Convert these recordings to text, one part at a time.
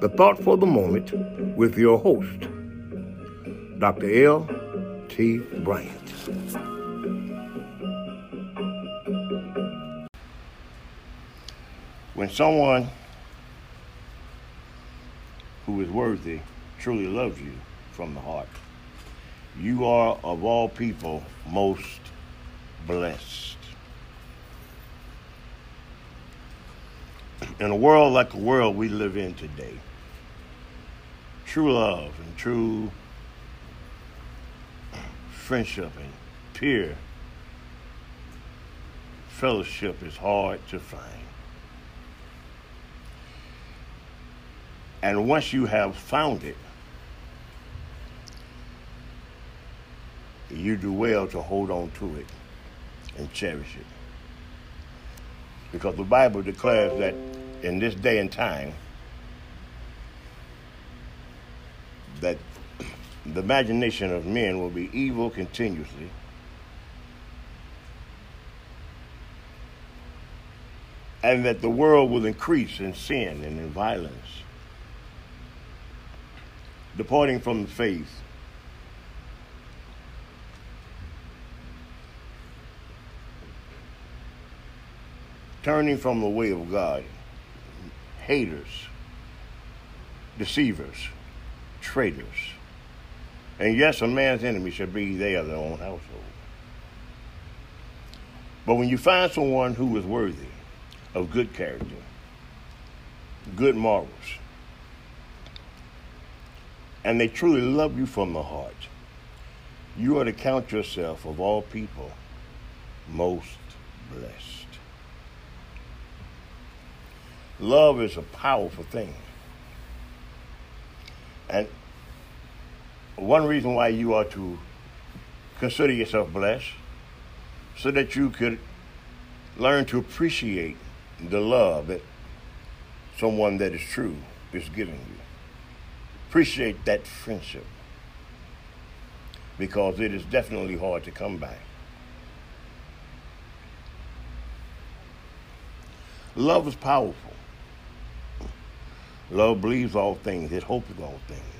the thought for the moment with your host, Dr. L.T. Bryant. When someone who is worthy truly loves you from the heart, you are of all people most blessed. In a world like the world we live in today, true love and true friendship and peer fellowship is hard to find. And once you have found it, you do well to hold on to it and cherish it. Because the Bible declares that in this day and time, that the imagination of men will be evil continuously. And that the world will increase in sin and in violence departing from the faith. Turning from the way of God, haters, deceivers, traitors. And yes, a man's enemy should be they of their own household. But when you find someone who is worthy of good character, good morals, and they truly love you from the heart, you are to count yourself, of all people, most blessed. Love is a powerful thing. And one reason why you are to consider yourself blessed, so that you could learn to appreciate the love that someone that is true is giving you appreciate that friendship because it is definitely hard to come by. Love is powerful. Love believes all things, it hopes all things.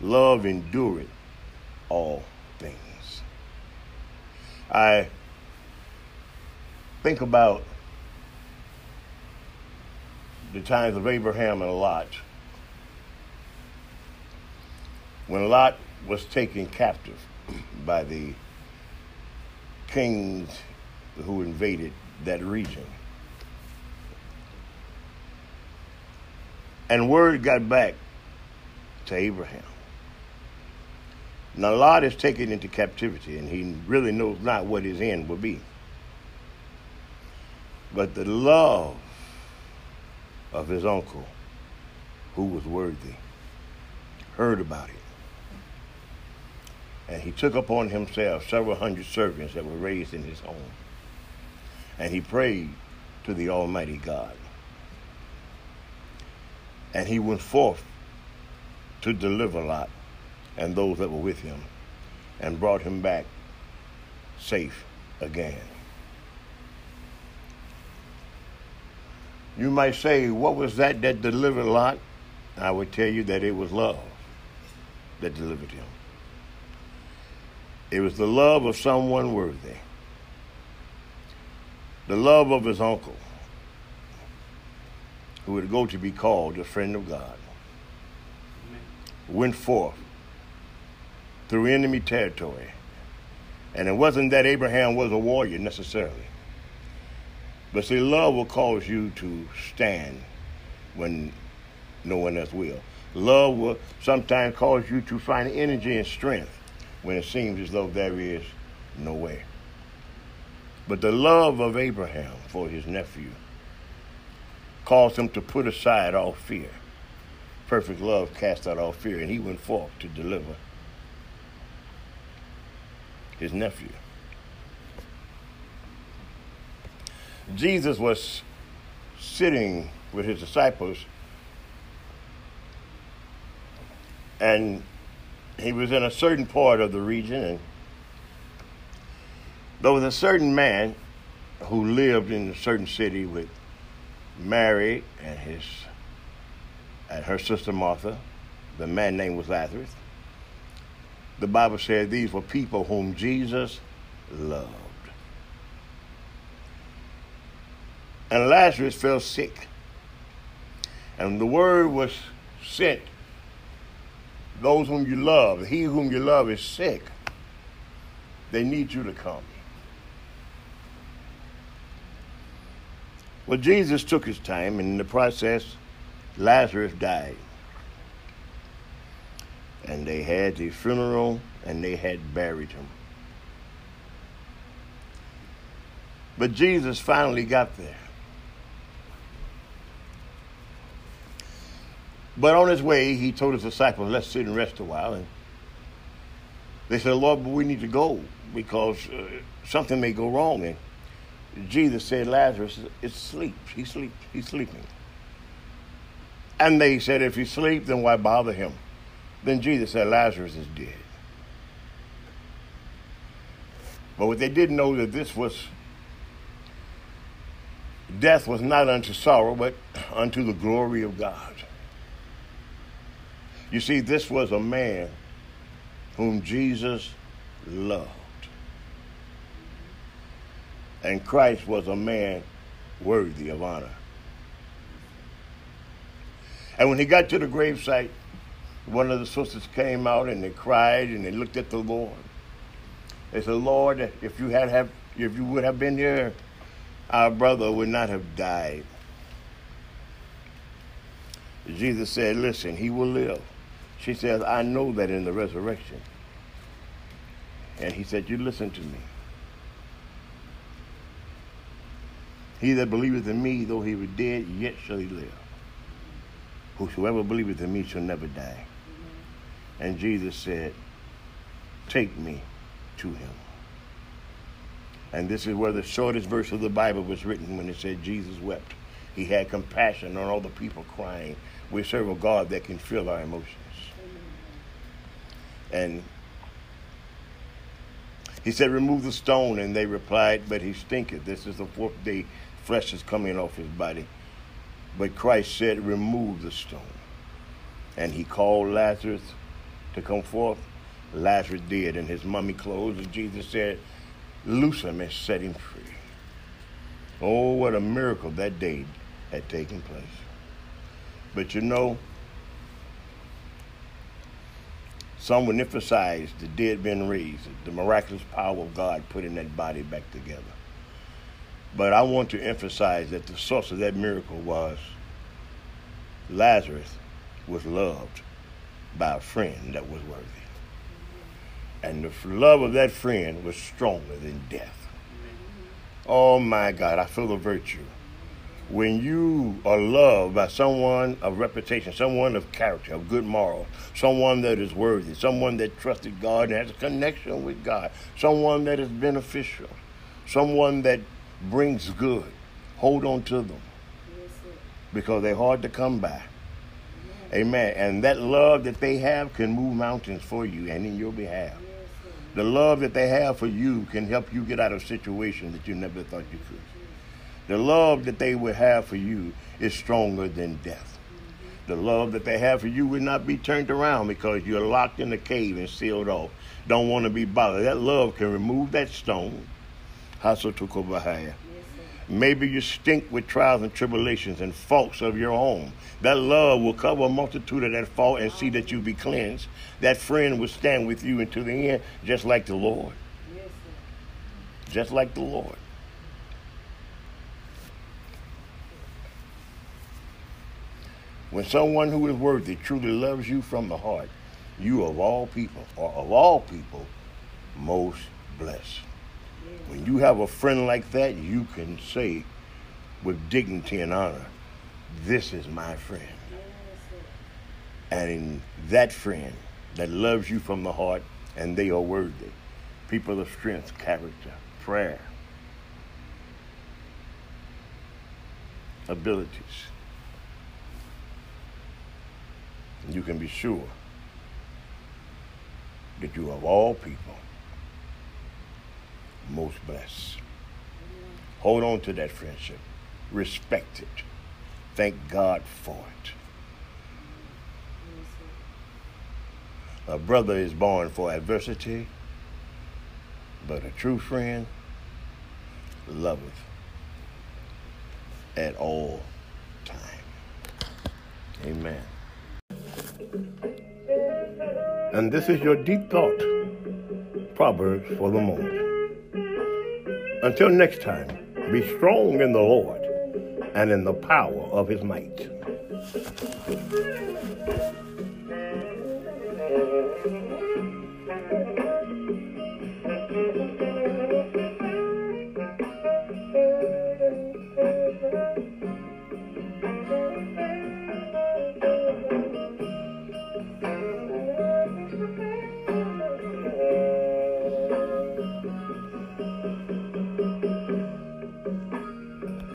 Love endureth all things. I think about the times of Abraham and Lot when Lot was taken captive by the kings who invaded that region. And word got back to Abraham. Now Lot is taken into captivity and he really knows not what his end will be. But the love of his uncle, who was worthy, heard about it and he took upon himself several hundred servants that were raised in his home. And he prayed to the Almighty God. And he went forth to deliver Lot and those that were with him and brought him back safe again. You might say, what was that that delivered Lot? I would tell you that it was love that delivered him. It was the love of someone worthy. The love of his uncle, who would go to be called a friend of God, went forth through enemy territory. And it wasn't that Abraham was a warrior necessarily. But see, love will cause you to stand when no one else will. Love will sometimes cause you to find energy and strength when it seems as though there is no way. But the love of Abraham for his nephew caused him to put aside all fear. Perfect love cast out all fear, and he went forth to deliver his nephew. Jesus was sitting with his disciples, and he was in a certain part of the region, and there was a certain man who lived in a certain city with Mary and his and her sister Martha. The man name was Lazarus. The Bible said these were people whom Jesus loved. And Lazarus fell sick. And the word was sent those whom you love, he whom you love is sick. They need you to come. Well, Jesus took his time, and in the process, Lazarus died. And they had the funeral and they had buried him. But Jesus finally got there. But on his way, he told his disciples, let's sit and rest a while. And they said, Lord, but we need to go because uh, something may go wrong. And Jesus said, Lazarus is asleep. He's sleep. He's sleeping. And they said, if he asleep, then why bother him? Then Jesus said, Lazarus is dead. But what they didn't know that this was death was not unto sorrow, but unto the glory of God. You see, this was a man whom Jesus loved. And Christ was a man worthy of honor. And when he got to the gravesite, one of the sisters came out and they cried and they looked at the Lord. They said, Lord, if you had have if you would have been here, our brother would not have died. Jesus said, Listen, he will live. She says, I know that in the resurrection. And he said, You listen to me. He that believeth in me, though he were dead, yet shall he live. Whosoever believeth in me shall never die. And Jesus said, Take me to him. And this is where the shortest verse of the Bible was written when it said Jesus wept. He had compassion on all the people crying. We serve a God that can feel our emotions. And he said, Remove the stone. And they replied, But he stinketh. This is the fourth day flesh is coming off his body. But Christ said, Remove the stone. And he called Lazarus to come forth. Lazarus did in his mummy clothes. And Jesus said, Loose him and set him free. Oh, what a miracle that day had taken place. But you know, some would emphasize the dead being raised, the miraculous power of God putting that body back together. But I want to emphasize that the source of that miracle was Lazarus was loved by a friend that was worthy. And the love of that friend was stronger than death. Oh my God, I feel the virtue. When you are loved by someone of reputation, someone of character, of good morals, someone that is worthy, someone that trusted God and has a connection with God, someone that is beneficial, someone that brings good, hold on to them because they're hard to come by. Amen. And that love that they have can move mountains for you and in your behalf. The love that they have for you can help you get out of situations that you never thought you could. The love that they would have for you is stronger than death. The love that they have for you will not be turned around because you're locked in a cave and sealed off. Don't want to be bothered. That love can remove that stone. Hasotokobahaya. Maybe you stink with trials and tribulations and faults of your own. That love will cover a multitude of that fault and see that you be cleansed. That friend will stand with you until the end, just like the Lord. Just like the Lord. When someone who is worthy truly loves you from the heart, you of all people, or of all people, most blessed. When you have a friend like that, you can say with dignity and honor, This is my friend. And that friend that loves you from the heart, and they are worthy. People of strength, character, prayer, abilities. You can be sure that you of all people most blessed. Hold on to that friendship. Respect it. Thank God for it. A brother is born for adversity, but a true friend loveth at all time. Amen. And this is your deep thought, Proverbs for the moment. Until next time, be strong in the Lord and in the power of his might.